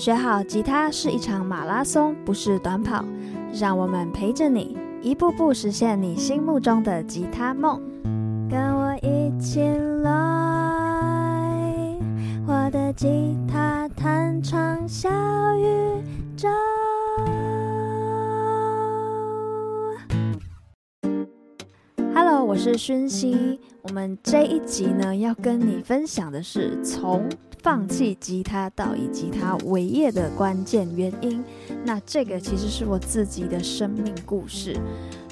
学好吉他是一场马拉松，不是短跑。让我们陪着你，一步步实现你心目中的吉他梦。跟我一起来，我的吉他弹唱小宇宙。Hello，我是薰希。我们这一集呢，要跟你分享的是从放弃吉他到以吉他为业的关键原因。那这个其实是我自己的生命故事。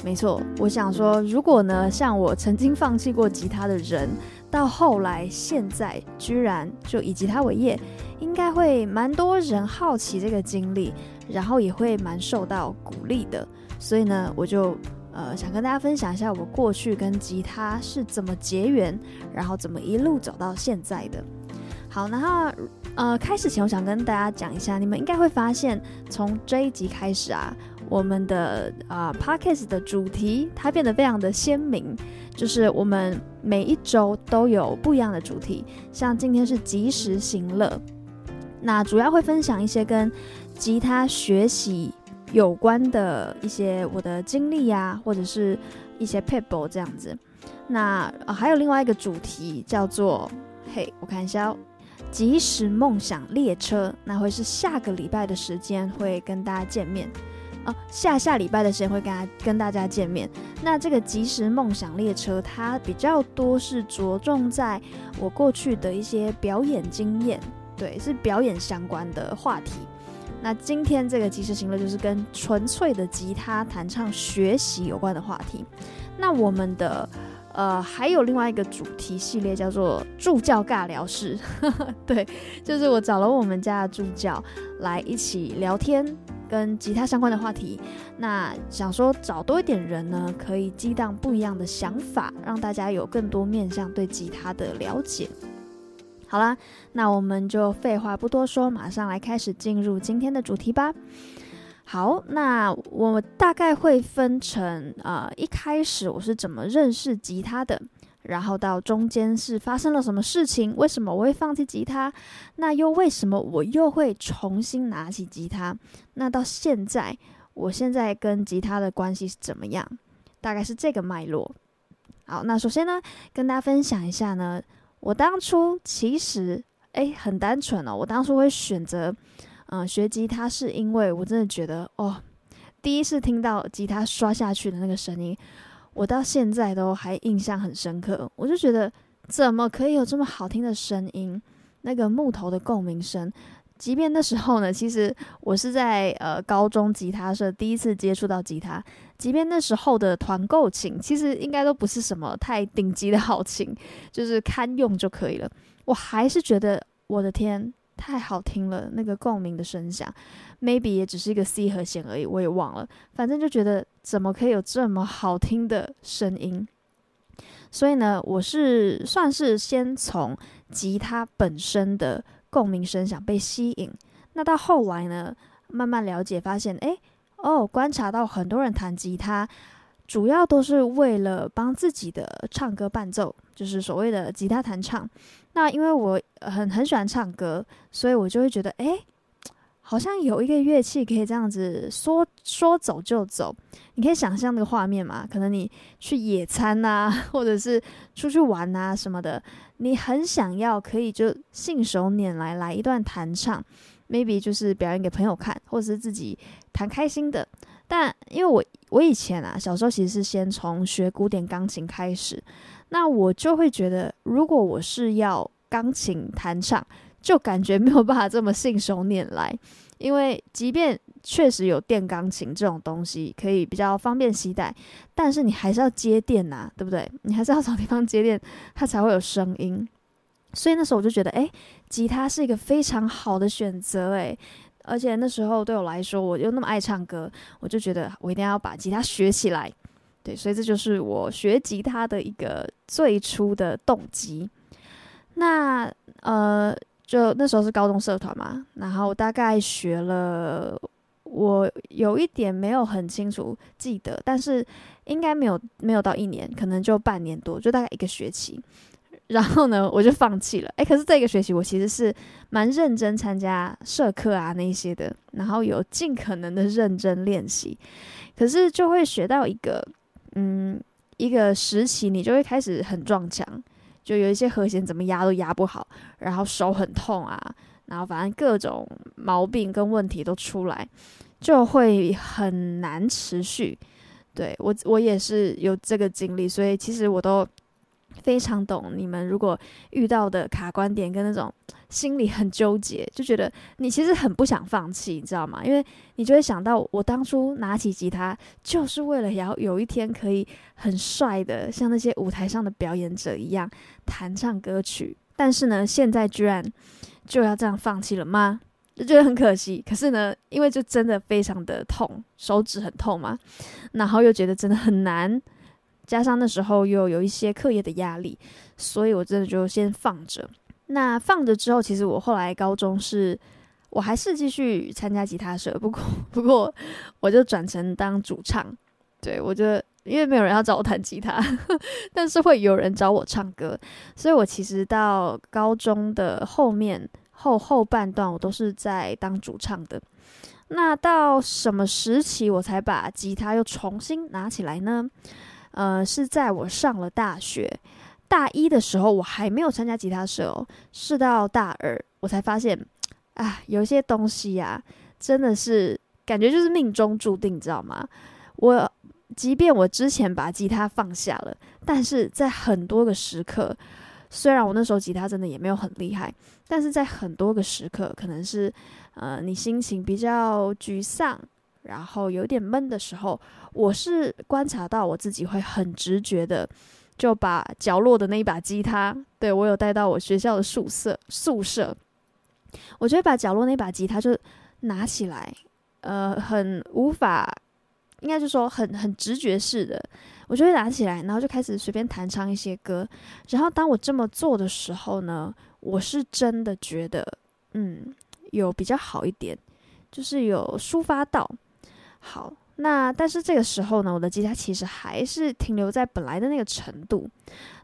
没错，我想说，如果呢，像我曾经放弃过吉他的人，到后来现在居然就以吉他为业，应该会蛮多人好奇这个经历，然后也会蛮受到鼓励的。所以呢，我就。呃，想跟大家分享一下我过去跟吉他是怎么结缘，然后怎么一路走到现在的。好，然后呃，开始前我想跟大家讲一下，你们应该会发现，从这一集开始啊，我们的啊、呃、Podcast 的主题它变得非常的鲜明，就是我们每一周都有不一样的主题，像今天是及时行乐，那主要会分享一些跟吉他学习。有关的一些我的经历呀，或者是一些 paper 这样子。那、呃、还有另外一个主题叫做“嘿，我看一下哦，即时梦想列车”，那会是下个礼拜的时间会跟大家见面哦、下下礼拜的时间会跟大家跟大家见面。那这个即时梦想列车，它比较多是着重在我过去的一些表演经验，对，是表演相关的话题。那今天这个即时行乐就是跟纯粹的吉他弹唱学习有关的话题。那我们的呃还有另外一个主题系列叫做助教尬聊室，对，就是我找了我们家的助教来一起聊天，跟吉他相关的话题。那想说找多一点人呢，可以激荡不一样的想法，让大家有更多面向对吉他的了解。好啦，那我们就废话不多说，马上来开始进入今天的主题吧。好，那我大概会分成、呃，一开始我是怎么认识吉他的，然后到中间是发生了什么事情，为什么我会放弃吉他，那又为什么我又会重新拿起吉他，那到现在，我现在跟吉他的关系是怎么样？大概是这个脉络。好，那首先呢，跟大家分享一下呢。我当初其实诶很单纯哦，我当初会选择嗯学吉他，是因为我真的觉得哦，第一次听到吉他刷下去的那个声音，我到现在都还印象很深刻。我就觉得怎么可以有这么好听的声音？那个木头的共鸣声，即便那时候呢，其实我是在呃高中吉他社第一次接触到吉他。即便那时候的团购琴，其实应该都不是什么太顶级的好琴，就是堪用就可以了。我还是觉得我的天，太好听了，那个共鸣的声响，maybe 也只是一个 C 和弦而已，我也忘了。反正就觉得怎么可以有这么好听的声音？所以呢，我是算是先从吉他本身的共鸣声响被吸引，那到后来呢，慢慢了解发现，哎。哦，观察到很多人弹吉他，主要都是为了帮自己的唱歌伴奏，就是所谓的吉他弹唱。那因为我很很喜欢唱歌，所以我就会觉得，诶，好像有一个乐器可以这样子说说走就走。你可以想象那个画面嘛？可能你去野餐啊，或者是出去玩啊什么的，你很想要可以就信手拈来来一段弹唱。maybe 就是表演给朋友看，或者是自己弹开心的。但因为我我以前啊，小时候其实是先从学古典钢琴开始，那我就会觉得，如果我是要钢琴弹唱，就感觉没有办法这么信手拈来。因为即便确实有电钢琴这种东西可以比较方便携带，但是你还是要接电呐、啊，对不对？你还是要找地方接电，它才会有声音。所以那时候我就觉得，诶，吉他是一个非常好的选择，诶，而且那时候对我来说，我又那么爱唱歌，我就觉得我一定要把吉他学起来。对，所以这就是我学吉他的一个最初的动机。那呃，就那时候是高中社团嘛，然后大概学了，我有一点没有很清楚记得，但是应该没有没有到一年，可能就半年多，就大概一个学期。然后呢，我就放弃了。诶，可是这个学期我其实是蛮认真参加社课啊那些的，然后有尽可能的认真练习。可是就会学到一个，嗯，一个时期，你就会开始很撞墙，就有一些和弦怎么压都压不好，然后手很痛啊，然后反正各种毛病跟问题都出来，就会很难持续。对，我，我也是有这个经历，所以其实我都。非常懂你们，如果遇到的卡关点跟那种心里很纠结，就觉得你其实很不想放弃，你知道吗？因为你就会想到，我当初拿起吉他就是为了要有一天可以很帅的像那些舞台上的表演者一样弹唱歌曲，但是呢，现在居然就要这样放弃了吗？就觉得很可惜。可是呢，因为就真的非常的痛，手指很痛嘛，然后又觉得真的很难。加上那时候又有一些课业的压力，所以我真的就先放着。那放着之后，其实我后来高中是，我还是继续参加吉他社，不过不过我就转成当主唱。对，我就因为没有人要找我弹吉他，但是会有人找我唱歌，所以我其实到高中的后面后后半段，我都是在当主唱的。那到什么时期我才把吉他又重新拿起来呢？呃，是在我上了大学大一的时候，我还没有参加吉他社哦。是到大二，我才发现，啊，有些东西呀，真的是感觉就是命中注定，你知道吗？我即便我之前把吉他放下了，但是在很多个时刻，虽然我那时候吉他真的也没有很厉害，但是在很多个时刻，可能是呃，你心情比较沮丧。然后有点闷的时候，我是观察到我自己会很直觉的，就把角落的那一把吉他，对，我有带到我学校的宿舍宿舍，我就会把角落那把吉他就拿起来，呃，很无法，应该就说很很直觉式的，我就会拿起来，然后就开始随便弹唱一些歌。然后当我这么做的时候呢，我是真的觉得，嗯，有比较好一点，就是有抒发到。好，那但是这个时候呢，我的吉他其实还是停留在本来的那个程度。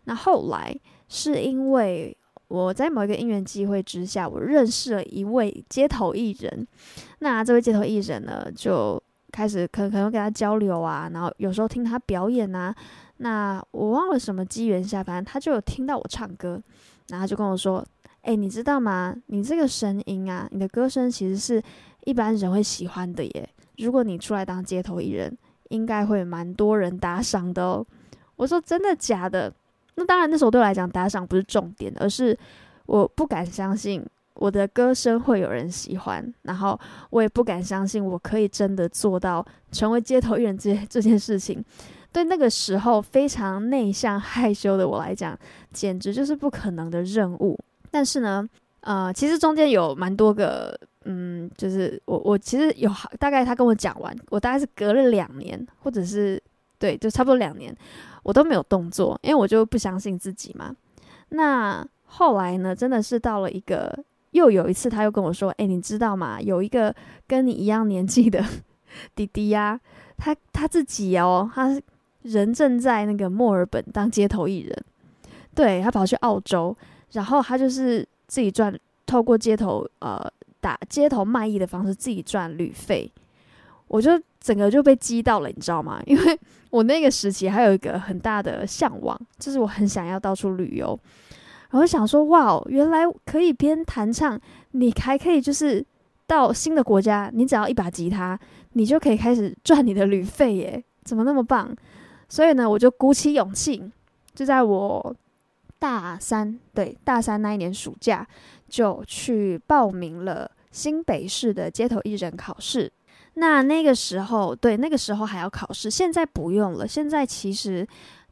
那后来是因为我在某一个因缘机会之下，我认识了一位街头艺人。那这位街头艺人呢，就开始可可能跟他交流啊，然后有时候听他表演啊。那我忘了什么机缘下，反正他就有听到我唱歌，然后就跟我说：“哎，你知道吗？你这个声音啊，你的歌声其实是一般人会喜欢的耶。”如果你出来当街头艺人，应该会蛮多人打赏的哦。我说真的假的？那当然，那时候对我来讲打赏不是重点，而是我不敢相信我的歌声会有人喜欢，然后我也不敢相信我可以真的做到成为街头艺人这这件事情。对那个时候非常内向害羞的我来讲，简直就是不可能的任务。但是呢，呃，其实中间有蛮多个。嗯，就是我我其实有好大概他跟我讲完，我大概是隔了两年，或者是对，就差不多两年，我都没有动作，因为我就不相信自己嘛。那后来呢，真的是到了一个又有一次，他又跟我说：“哎，你知道吗？有一个跟你一样年纪的弟弟呀，他他自己哦，他人正在那个墨尔本当街头艺人，对，他跑去澳洲，然后他就是自己赚，透过街头呃。”打街头卖艺的方式自己赚旅费，我就整个就被激到了，你知道吗？因为 我那个时期还有一个很大的向往，就是我很想要到处旅游。然后想说，哇，原来可以边弹唱，你还可以就是到新的国家，你只要一把吉他，你就可以开始赚你的旅费耶，怎么那么棒？所以呢，我就鼓起勇气，就在我大三，对，大三那一年暑假。就去报名了新北市的街头艺人考试。那那个时候，对，那个时候还要考试，现在不用了。现在其实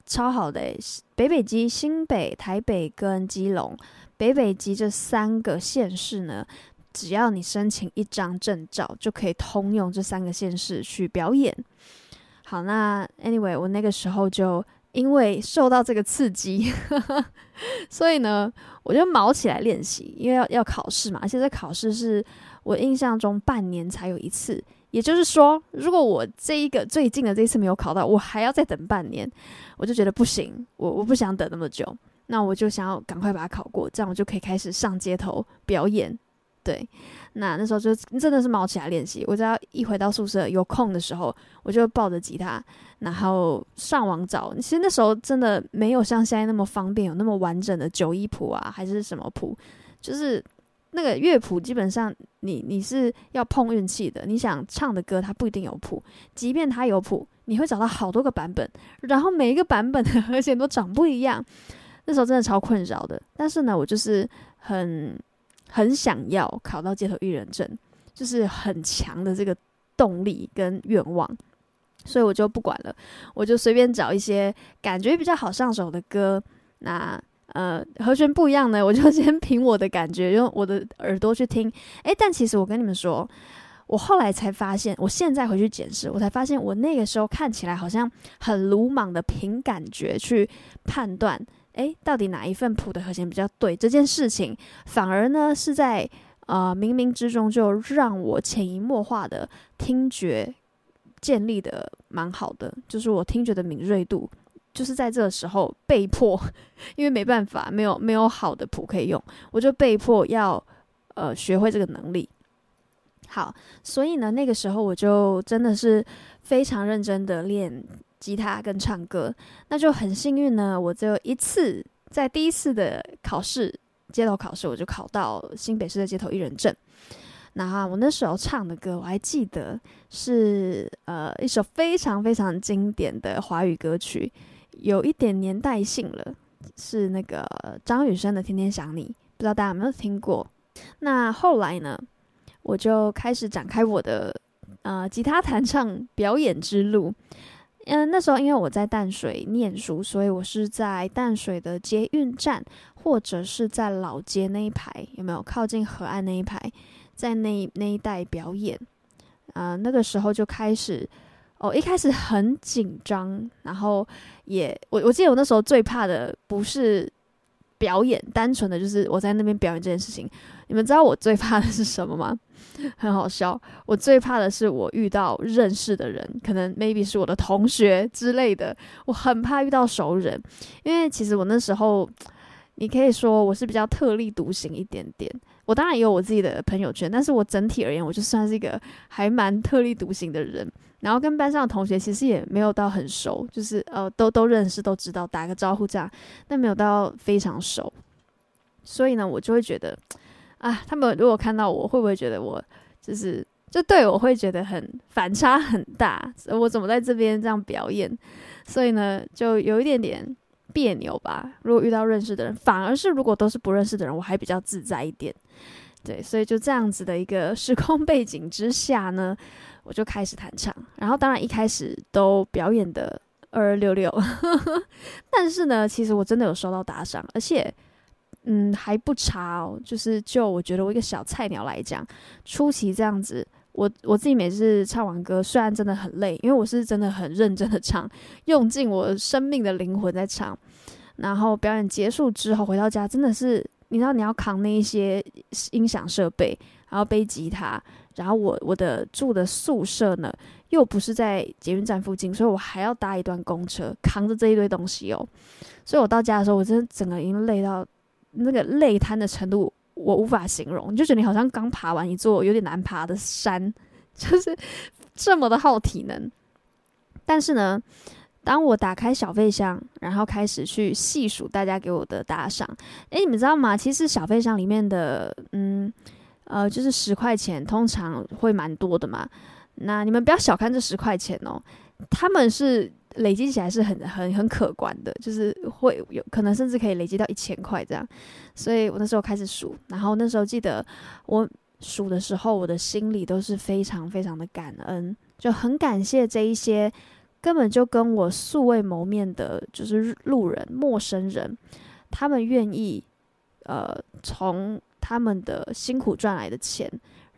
超好的，北北基、新北、台北跟基隆，北北基这三个县市呢，只要你申请一张证照，就可以通用这三个县市去表演。好，那 anyway，我那个时候就。因为受到这个刺激，呵呵，所以呢，我就卯起来练习。因为要要考试嘛，而且这考试是我印象中半年才有一次。也就是说，如果我这一个最近的这一次没有考到，我还要再等半年，我就觉得不行，我我不想等那么久。那我就想要赶快把它考过，这样我就可以开始上街头表演。对，那那时候就真的是卯起来练习。我只要一回到宿舍有空的时候，我就抱着吉他，然后上网找。其实那时候真的没有像现在那么方便，有那么完整的九一谱啊，还是什么谱，就是那个乐谱，基本上你你是要碰运气的。你想唱的歌，它不一定有谱，即便它有谱，你会找到好多个版本，然后每一个版本的和弦都长不一样。那时候真的超困扰的。但是呢，我就是很。很想要考到街头艺人证，就是很强的这个动力跟愿望，所以我就不管了，我就随便找一些感觉比较好上手的歌。那呃和弦不一样呢，我就先凭我的感觉，用我的耳朵去听。诶，但其实我跟你们说，我后来才发现，我现在回去检视，我才发现我那个时候看起来好像很鲁莽的凭感觉去判断。诶，到底哪一份谱的和弦比较对？这件事情反而呢是在呃冥冥之中就让我潜移默化的听觉建立的蛮好的，就是我听觉的敏锐度，就是在这个时候被迫，因为没办法，没有没有好的谱可以用，我就被迫要呃学会这个能力。好，所以呢那个时候我就真的是非常认真的练。吉他跟唱歌，那就很幸运呢。我就一次在第一次的考试，街头考试，我就考到新北市的街头艺人证。那我那时候唱的歌，我还记得是呃一首非常非常经典的华语歌曲，有一点年代性了，是那个张雨生的《天天想你》，不知道大家有没有听过？那后来呢，我就开始展开我的呃吉他弹唱表演之路。嗯，那时候因为我在淡水念书，所以我是在淡水的捷运站，或者是在老街那一排，有没有靠近河岸那一排，在那那一带表演。啊、那个时候就开始，哦，一开始很紧张，然后也我我记得我那时候最怕的不是表演，单纯的就是我在那边表演这件事情。你们知道我最怕的是什么吗？很好笑，我最怕的是我遇到认识的人，可能 maybe 是我的同学之类的，我很怕遇到熟人，因为其实我那时候，你可以说我是比较特立独行一点点。我当然也有我自己的朋友圈，但是我整体而言，我就算是一个还蛮特立独行的人。然后跟班上的同学其实也没有到很熟，就是呃都都认识，都知道打个招呼这样，但没有到非常熟。所以呢，我就会觉得。啊，他们如果看到我，会不会觉得我就是就对我会觉得很反差很大？我怎么在这边这样表演？所以呢，就有一点点别扭吧。如果遇到认识的人，反而是如果都是不认识的人，我还比较自在一点。对，所以就这样子的一个时空背景之下呢，我就开始弹唱。然后当然一开始都表演的二二六六，但是呢，其实我真的有收到打赏，而且。嗯，还不差哦。就是就我觉得我一个小菜鸟来讲，初期这样子，我我自己每次唱完歌，虽然真的很累，因为我是真的很认真的唱，用尽我生命的灵魂在唱。然后表演结束之后回到家，真的是你知道你要扛那一些音响设备，然后背吉他，然后我我的住的宿舍呢又不是在捷运站附近，所以我还要搭一段公车扛着这一堆东西哦。所以我到家的时候，我真的整个已经累到。那个累瘫的程度，我无法形容。就觉得你好像刚爬完一座有点难爬的山，就是这么的耗体能。但是呢，当我打开小费箱，然后开始去细数大家给我的打赏，诶，你们知道吗？其实小费箱里面的，嗯，呃，就是十块钱，通常会蛮多的嘛。那你们不要小看这十块钱哦，他们是。累积起来是很很很可观的，就是会有可能甚至可以累积到一千块这样，所以我那时候开始数，然后那时候记得我数的时候，我的心里都是非常非常的感恩，就很感谢这一些根本就跟我素未谋面的，就是路人陌生人，他们愿意呃从他们的辛苦赚来的钱，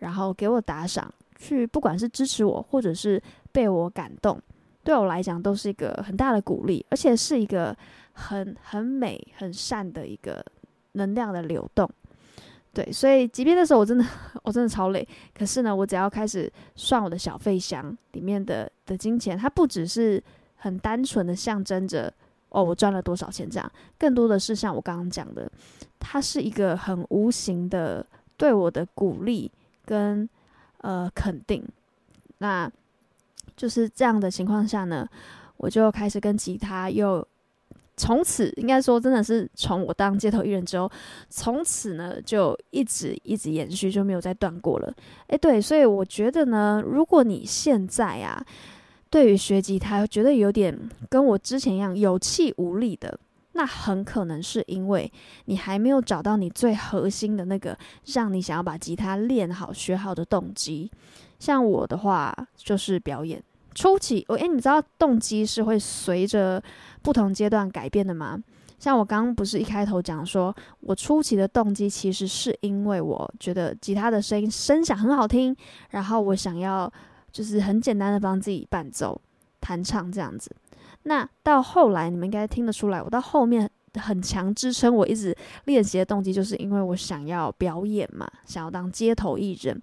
然后给我打赏，去不管是支持我，或者是被我感动。对我来讲都是一个很大的鼓励，而且是一个很很美、很善的一个能量的流动。对，所以即便那时候我真的 我真的超累，可是呢，我只要开始算我的小费箱里面的的金钱，它不只是很单纯的象征着哦，我赚了多少钱这样。更多的是像我刚刚讲的，它是一个很无形的对我的鼓励跟呃肯定。那就是这样的情况下呢，我就开始跟吉他又。从此应该说，真的是从我当街头艺人之后，从此呢就一直一直延续，就没有再断过了。诶，对，所以我觉得呢，如果你现在啊，对于学吉他觉得有点跟我之前一样有气无力的，那很可能是因为你还没有找到你最核心的那个让你想要把吉他练好、学好的动机。像我的话，就是表演。初期，我诶，你知道动机是会随着不同阶段改变的吗？像我刚刚不是一开头讲说，我初期的动机其实是因为我觉得吉他的声音声响很好听，然后我想要就是很简单的帮自己伴奏、弹唱这样子。那到后来，你们应该听得出来，我到后面很强支撑我一直练习的动机，就是因为我想要表演嘛，想要当街头艺人。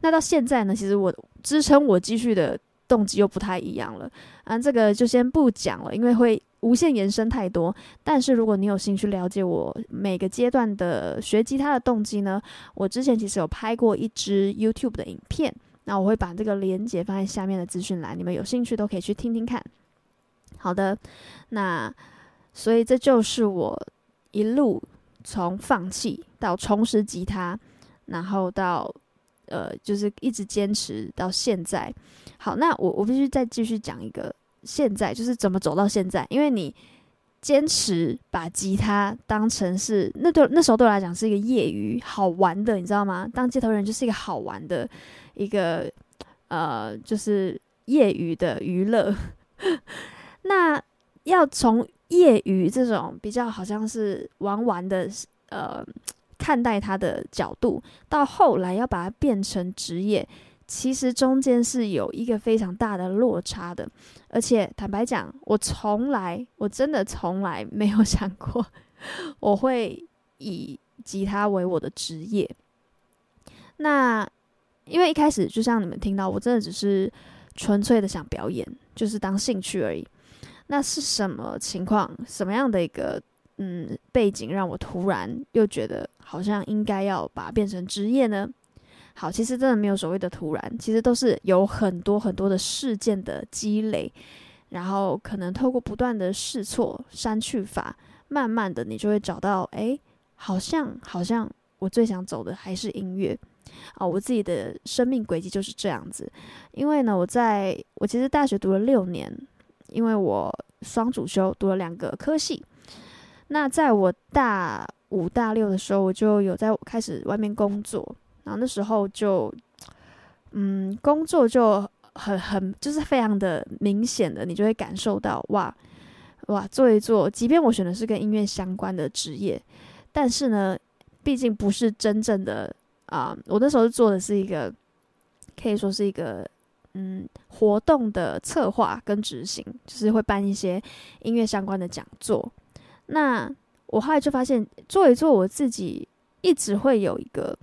那到现在呢，其实我支撑我继续的。动机又不太一样了，啊，这个就先不讲了，因为会无限延伸太多。但是如果你有兴趣了解我每个阶段的学吉他的动机呢，我之前其实有拍过一支 YouTube 的影片，那我会把这个连接放在下面的资讯栏，你们有兴趣都可以去听听看。好的，那所以这就是我一路从放弃到重拾吉他，然后到。呃，就是一直坚持到现在。好，那我我必须再继续讲一个，现在就是怎么走到现在。因为你坚持把吉他当成是那对那时候对我来讲是一个业余好玩的，你知道吗？当街头人就是一个好玩的一个呃，就是业余的娱乐。那要从业余这种比较好像是玩玩的呃。看待他的角度，到后来要把它变成职业，其实中间是有一个非常大的落差的。而且坦白讲，我从来，我真的从来没有想过 我会以吉他为我的职业。那因为一开始就像你们听到，我真的只是纯粹的想表演，就是当兴趣而已。那是什么情况？什么样的一个？嗯，背景让我突然又觉得好像应该要把它变成职业呢。好，其实真的没有所谓的突然，其实都是有很多很多的事件的积累，然后可能透过不断的试错、删去法，慢慢的你就会找到，哎，好像好像我最想走的还是音乐啊。我自己的生命轨迹就是这样子，因为呢，我在我其实大学读了六年，因为我双主修读了两个科系。那在我大五大六的时候，我就有在开始外面工作，然后那时候就，嗯，工作就很很就是非常的明显的，你就会感受到哇哇做一做，即便我选的是跟音乐相关的职业，但是呢，毕竟不是真正的啊，我那时候做的是一个可以说是一个嗯活动的策划跟执行，就是会办一些音乐相关的讲座。那我后来就发现，做一做，我自己一直会有一个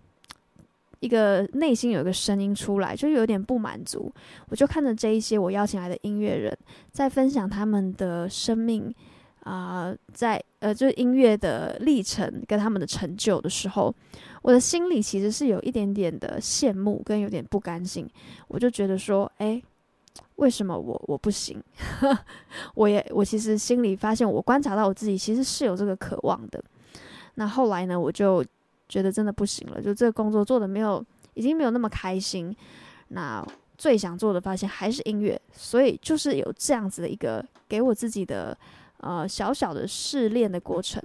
一个内心有一个声音出来，就有点不满足。我就看着这一些我邀请来的音乐人，在分享他们的生命啊、在呃，就是音乐的历程跟他们的成就的时候，我的心里其实是有一点点的羡慕跟有点不甘心。我就觉得说，哎。为什么我我不行？我也我其实心里发现，我观察到我自己其实是有这个渴望的。那后来呢，我就觉得真的不行了，就这个工作做的没有，已经没有那么开心。那最想做的发现还是音乐，所以就是有这样子的一个给我自己的呃小小的试炼的过程。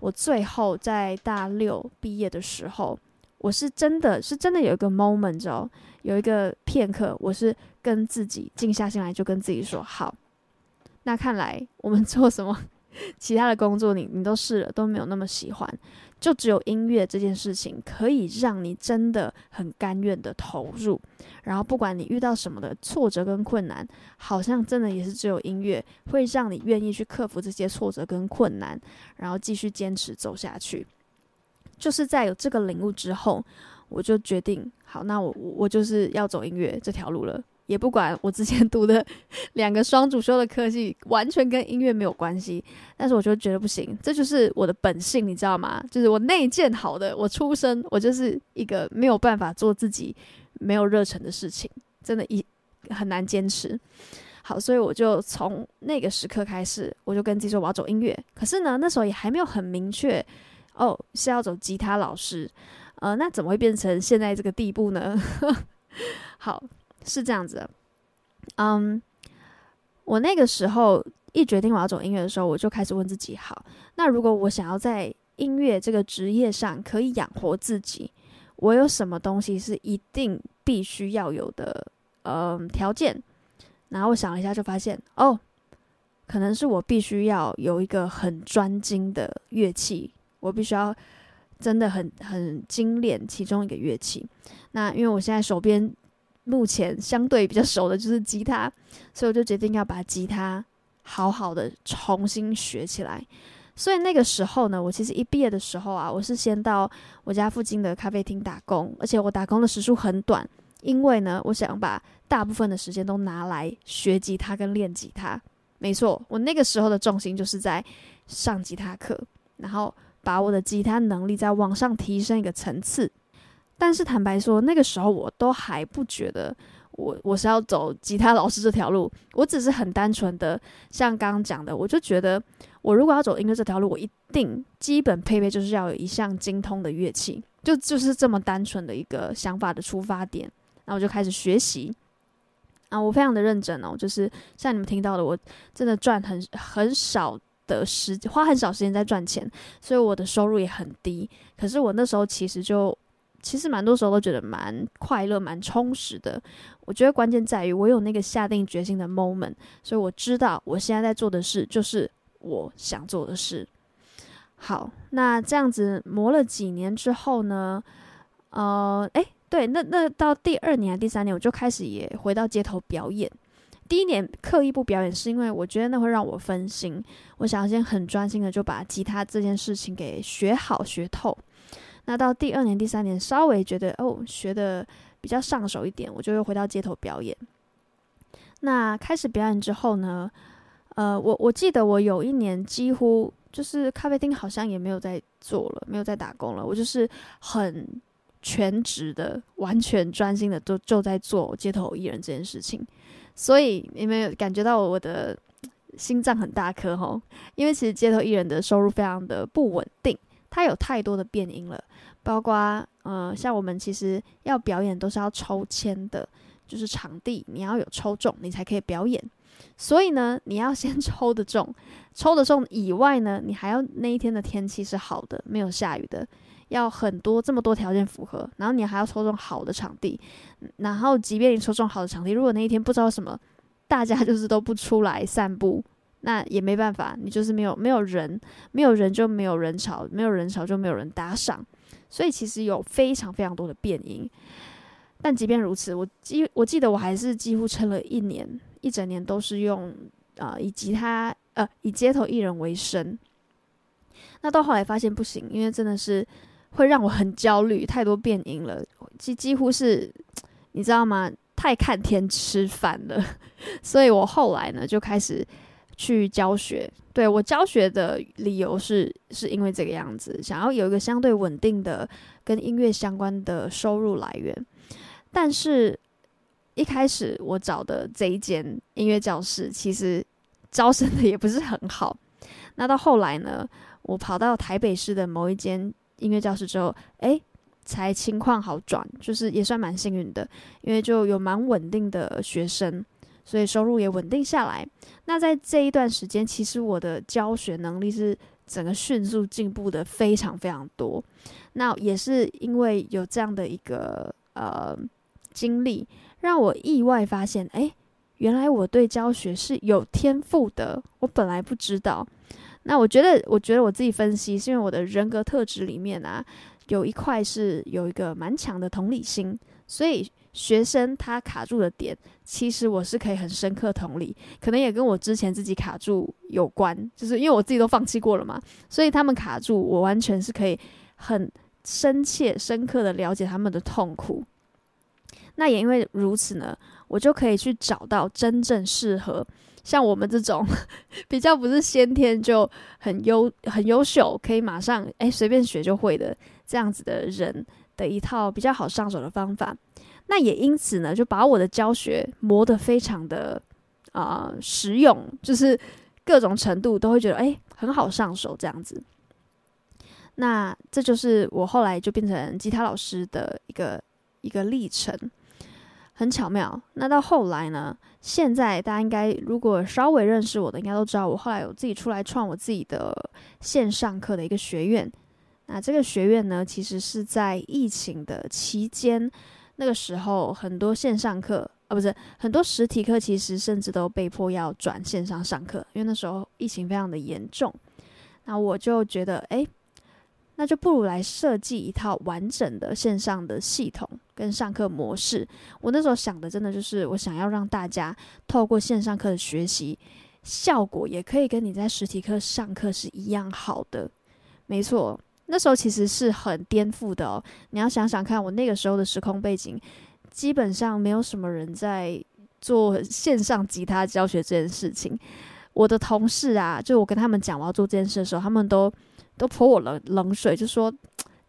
我最后在大六毕业的时候，我是真的是真的有一个 moment 哦，有一个片刻，我是。跟自己静下心来，就跟自己说好。那看来我们做什么 其他的工作你，你都试了，都没有那么喜欢，就只有音乐这件事情可以让你真的很甘愿的投入。然后不管你遇到什么的挫折跟困难，好像真的也是只有音乐会让你愿意去克服这些挫折跟困难，然后继续坚持走下去。就是在有这个领悟之后，我就决定好，那我我就是要走音乐这条路了。也不管我之前 读的两个双主修的科系完全跟音乐没有关系，但是我就觉得不行，这就是我的本性，你知道吗？就是我内建好的，我出生我就是一个没有办法做自己没有热忱的事情，真的，一很难坚持。好，所以我就从那个时刻开始，我就跟自己说我要走音乐。可是呢，那时候也还没有很明确哦，是要走吉他老师。呃，那怎么会变成现在这个地步呢？好，是这样子的。嗯，我那个时候一决定我要走音乐的时候，我就开始问自己：好，那如果我想要在音乐这个职业上可以养活自己，我有什么东西是一定必须要有的？嗯，条件。然后我想了一下，就发现哦，可能是我必须要有一个很专精的乐器，我必须要真的很很精炼其中一个乐器。那因为我现在手边目前相对比较熟的就是吉他，所以我就决定要把吉他好好的重新学起来。所以那个时候呢，我其实一毕业的时候啊，我是先到我家附近的咖啡厅打工，而且我打工的时数很短。因为呢，我想把大部分的时间都拿来学吉他跟练吉他。没错，我那个时候的重心就是在上吉他课，然后把我的吉他能力再往上提升一个层次。但是坦白说，那个时候我都还不觉得我我是要走吉他老师这条路。我只是很单纯的，像刚刚讲的，我就觉得我如果要走音乐这条路，我一定基本配备就是要有一项精通的乐器，就就是这么单纯的一个想法的出发点。然后我就开始学习啊，我非常的认真哦，就是像你们听到的，我真的赚很很少的时，花很少时间在赚钱，所以我的收入也很低。可是我那时候其实就其实蛮多时候都觉得蛮快乐、蛮充实的。我觉得关键在于我有那个下定决心的 moment，所以我知道我现在在做的事就是我想做的事。好，那这样子磨了几年之后呢？呃，诶。对，那那到第二年、第三年，我就开始也回到街头表演。第一年刻意不表演，是因为我觉得那会让我分心。我想要先很专心的就把吉他这件事情给学好、学透。那到第二年、第三年，稍微觉得哦，学的比较上手一点，我就又回到街头表演。那开始表演之后呢，呃，我我记得我有一年几乎就是咖啡厅好像也没有在做了，没有在打工了，我就是很。全职的、完全专心的，都就在做街头艺人这件事情，所以你们有感觉到我的心脏很大颗吼？因为其实街头艺人的收入非常的不稳定，它有太多的变音了，包括呃，像我们其实要表演都是要抽签的，就是场地你要有抽中，你才可以表演。所以呢，你要先 抽得中，抽得中以外呢，你还要那一天的天气是好的，没有下雨的。要很多这么多条件符合，然后你还要抽中好的场地，然后即便你抽中好的场地，如果那一天不知道什么，大家就是都不出来散步，那也没办法，你就是没有没有人，没有人就没有人潮，没有人潮就没有人打赏，所以其实有非常非常多的变因。但即便如此，我记我记得我还是几乎撑了一年，一整年都是用啊、以吉他呃以街头艺人为生。那到后来发现不行，因为真的是。会让我很焦虑，太多变音了，几几乎是，你知道吗？太看天吃饭了，所以我后来呢就开始去教学。对，我教学的理由是，是因为这个样子，想要有一个相对稳定的跟音乐相关的收入来源。但是，一开始我找的这一间音乐教室，其实招生的也不是很好。那到后来呢，我跑到台北市的某一间。音乐教室之后，哎，才情况好转，就是也算蛮幸运的，因为就有蛮稳定的学生，所以收入也稳定下来。那在这一段时间，其实我的教学能力是整个迅速进步的非常非常多。那也是因为有这样的一个呃经历，让我意外发现，诶，原来我对教学是有天赋的，我本来不知道。那我觉得，我觉得我自己分析，是因为我的人格特质里面啊，有一块是有一个蛮强的同理心，所以学生他卡住的点，其实我是可以很深刻同理，可能也跟我之前自己卡住有关，就是因为我自己都放弃过了嘛，所以他们卡住，我完全是可以很深切、深刻的了解他们的痛苦。那也因为如此呢，我就可以去找到真正适合像我们这种 比较不是先天就很优很优秀，可以马上诶随便学就会的这样子的人的一套比较好上手的方法。那也因此呢，就把我的教学磨得非常的啊、实用，就是各种程度都会觉得诶很好上手这样子。那这就是我后来就变成吉他老师的一个一个历程，很巧妙。那到后来呢，现在大家应该如果稍微认识我的，应该都知道我后来有自己出来创我自己的线上课的一个学院。那这个学院呢，其实是在疫情的期间。那个时候，很多线上课啊，不是很多实体课，其实甚至都被迫要转线上上课，因为那时候疫情非常的严重。那我就觉得，哎，那就不如来设计一套完整的线上的系统跟上课模式。我那时候想的，真的就是我想要让大家透过线上课的学习，效果也可以跟你在实体课上课是一样好的。没错。那时候其实是很颠覆的哦，你要想想看，我那个时候的时空背景，基本上没有什么人在做 线上吉他教学这件事情。我的同事啊，就我跟他们讲我要做这件事的时候，他们都都泼我冷冷水，就说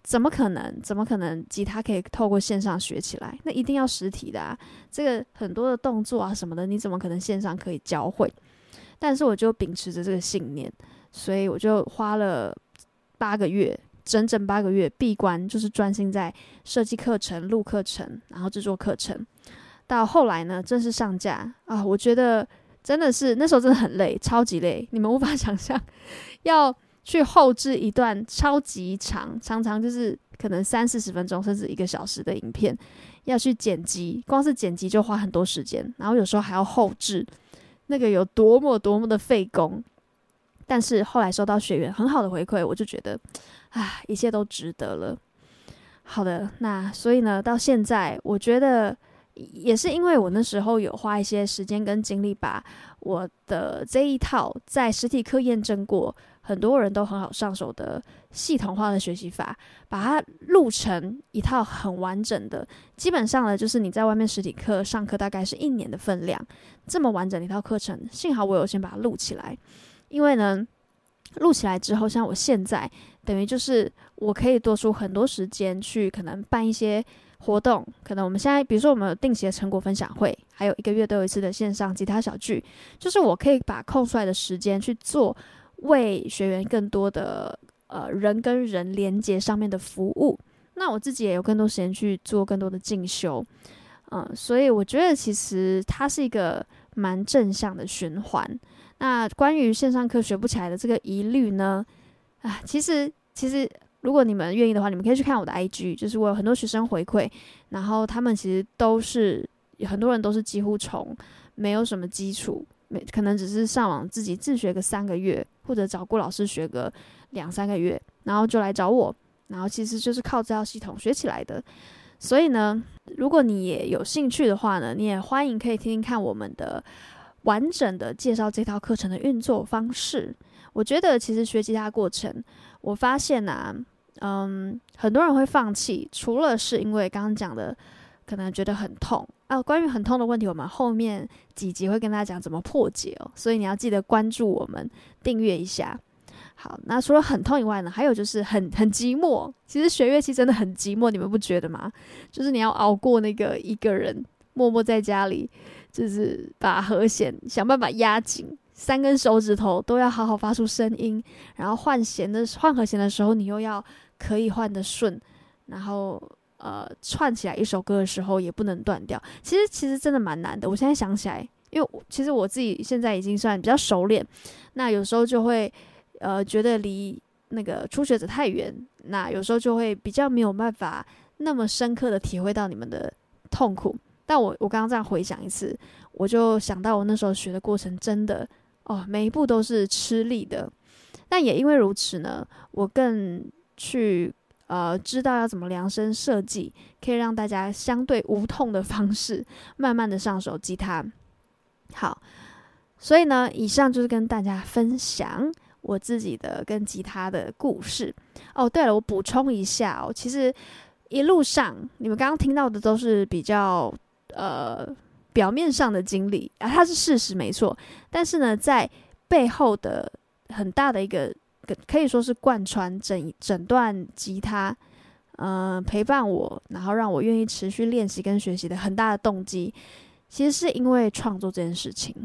怎么可能？怎么可能吉他可以透过线上学起来？那一定要实体的啊！这个很多的动作啊什么的，你怎么可能线上可以教会？但是我就秉持着这个信念，所以我就花了八个月。整整八个月闭关，就是专心在设计课程、录课程，然后制作课程。到后来呢，正式上架啊，我觉得真的是那时候真的很累，超级累，你们无法 想象，要去后置一段超级长，常常就是可能三四十分钟甚至一个小时的影片，要去剪辑，光是剪辑就花很多时间，然后有时候还要后置，那个有多么多么的费工。但是后来收到学员很好的回馈，我就觉得。啊，一切都值得了。好的，那所以呢，到现在我觉得也是因为我那时候有花一些时间跟精力，把我的这一套在实体课验证过，很多人都很好上手的系统化的学习法，把它录成一套很完整的。基本上呢，就是你在外面实体课上课大概是一年的分量，这么完整的一套课程。幸好我有先把它录起来，因为呢。录起来之后，像我现在等于就是我可以多出很多时间去可能办一些活动，可能我们现在比如说我们有定期的成果分享会，还有一个月都有一次的线上吉他小聚，就是我可以把空出来的时间去做为学员更多的呃人跟人连接上面的服务，那我自己也有更多时间去做更多的进修，嗯、所以我觉得其实它是一个蛮正向的循环。那关于线上课学不起来的这个疑虑呢？啊，其实其实如果你们愿意的话，你们可以去看我的 IG，就是我有很多学生回馈，然后他们其实都是很多人都是几乎从没有什么基础，没可能只是上网自己自学个三个月，或者找顾老师学个两三个月，然后就来找我，然后其实就是靠这套系统学起来的。所以呢，如果你也有兴趣的话呢，你也欢迎可以听听看我们的。完整的介绍这套课程的运作方式，我觉得其实学吉他过程，我发现啊，嗯，很多人会放弃，除了是因为刚刚讲的，可能觉得很痛啊。关于很痛的问题，我们后面几集会跟大家讲怎么破解哦，所以你要记得关注我们，订阅一下。好，那除了很痛以外呢，还有就是很很寂寞。其实学乐器真的很寂寞，你们不觉得吗？就是你要熬过那个一个人默默在家里。就是把和弦想办法压紧，三根手指头都要好好发出声音，然后换弦的换和弦的时候，你又要可以换得顺，然后呃串起来一首歌的时候也不能断掉。其实其实真的蛮难的。我现在想起来，因为其实我自己现在已经算比较熟练，那有时候就会呃觉得离那个初学者太远，那有时候就会比较没有办法那么深刻的体会到你们的痛苦。但我我刚刚这样回想一次，我就想到我那时候学的过程，真的哦，每一步都是吃力的。但也因为如此呢，我更去呃知道要怎么量身设计，可以让大家相对无痛的方式，慢慢的上手吉他。好，所以呢，以上就是跟大家分享我自己的跟吉他的故事。哦，对了，我补充一下哦，其实。一路上你们刚刚听到的都是比较呃表面上的经历啊，它是事实没错。但是呢，在背后的很大的一个可以说是贯穿整整段吉他，呃，陪伴我，然后让我愿意持续练习跟学习的很大的动机，其实是因为创作这件事情。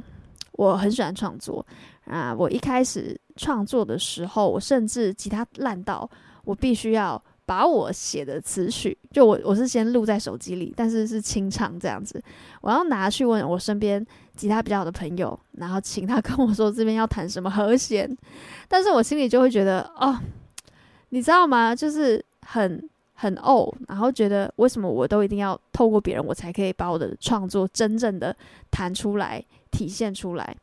我很喜欢创作啊！我一开始创作的时候，我甚至吉他烂到我必须要把我写的词曲，就我我是先录在手机里，但是是清唱这样子，我要拿去问我身边吉他比较好的朋友，然后请他 跟我说这边要弹什么和弦，但是我心里就会觉得哦，你知道吗？就是很很哦，然后觉得为什么我都一定要透过别人，我才可以把我的创作真正的弹出来。体现出来，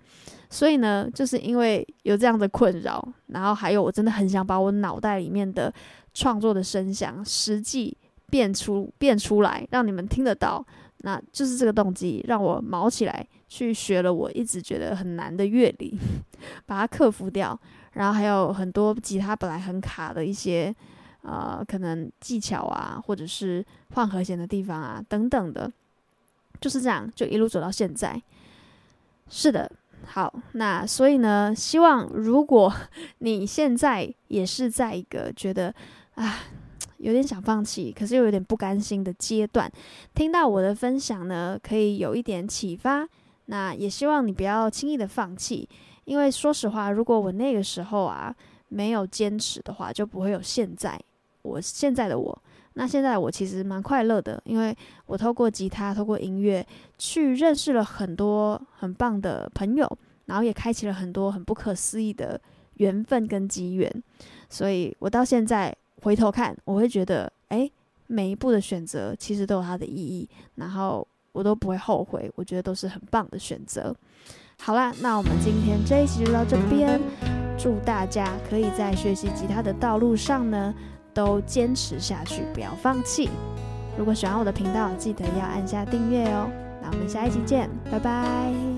所以呢，就是因为有这样的困扰，然后还有我真的很想把我脑袋里面的创作的声响实际变出变出来，让你们听得到，那就是这个动机让我卯起来去学了我一直觉得很难的乐理，把它克服掉，然后还有很多吉他本来很卡的一些呃可能技巧啊，或者是换和弦的地方啊等等的，就是这样就一路走到现在。是的，好，那所以呢，希望如果 你现在也是在一个觉得啊有点想放弃，可是又有点不甘心的阶段，听到我的分享呢，可以有一点启发。那也希望你不要轻易的放弃，因为说实话，如果我那个时候啊没有坚持的话，就不会有现在我现在的我。那现在我其实蛮快乐的，因为我透过吉他，透过音乐，去认识了很多很棒的朋友，然后也开启了很多很不可思议的缘分跟机缘。所以我到现在回头看，我会觉得，诶，每一步的选择其实都有它的意义，然后我都不会后悔，我觉得都是很棒的选择。好啦，那我们今天这一期就到这边，祝大家可以在学习吉他的道路上呢，都坚持下去，不要放弃。如果喜欢我的频道，记得要按下订阅哦。那我们下一期见，拜拜。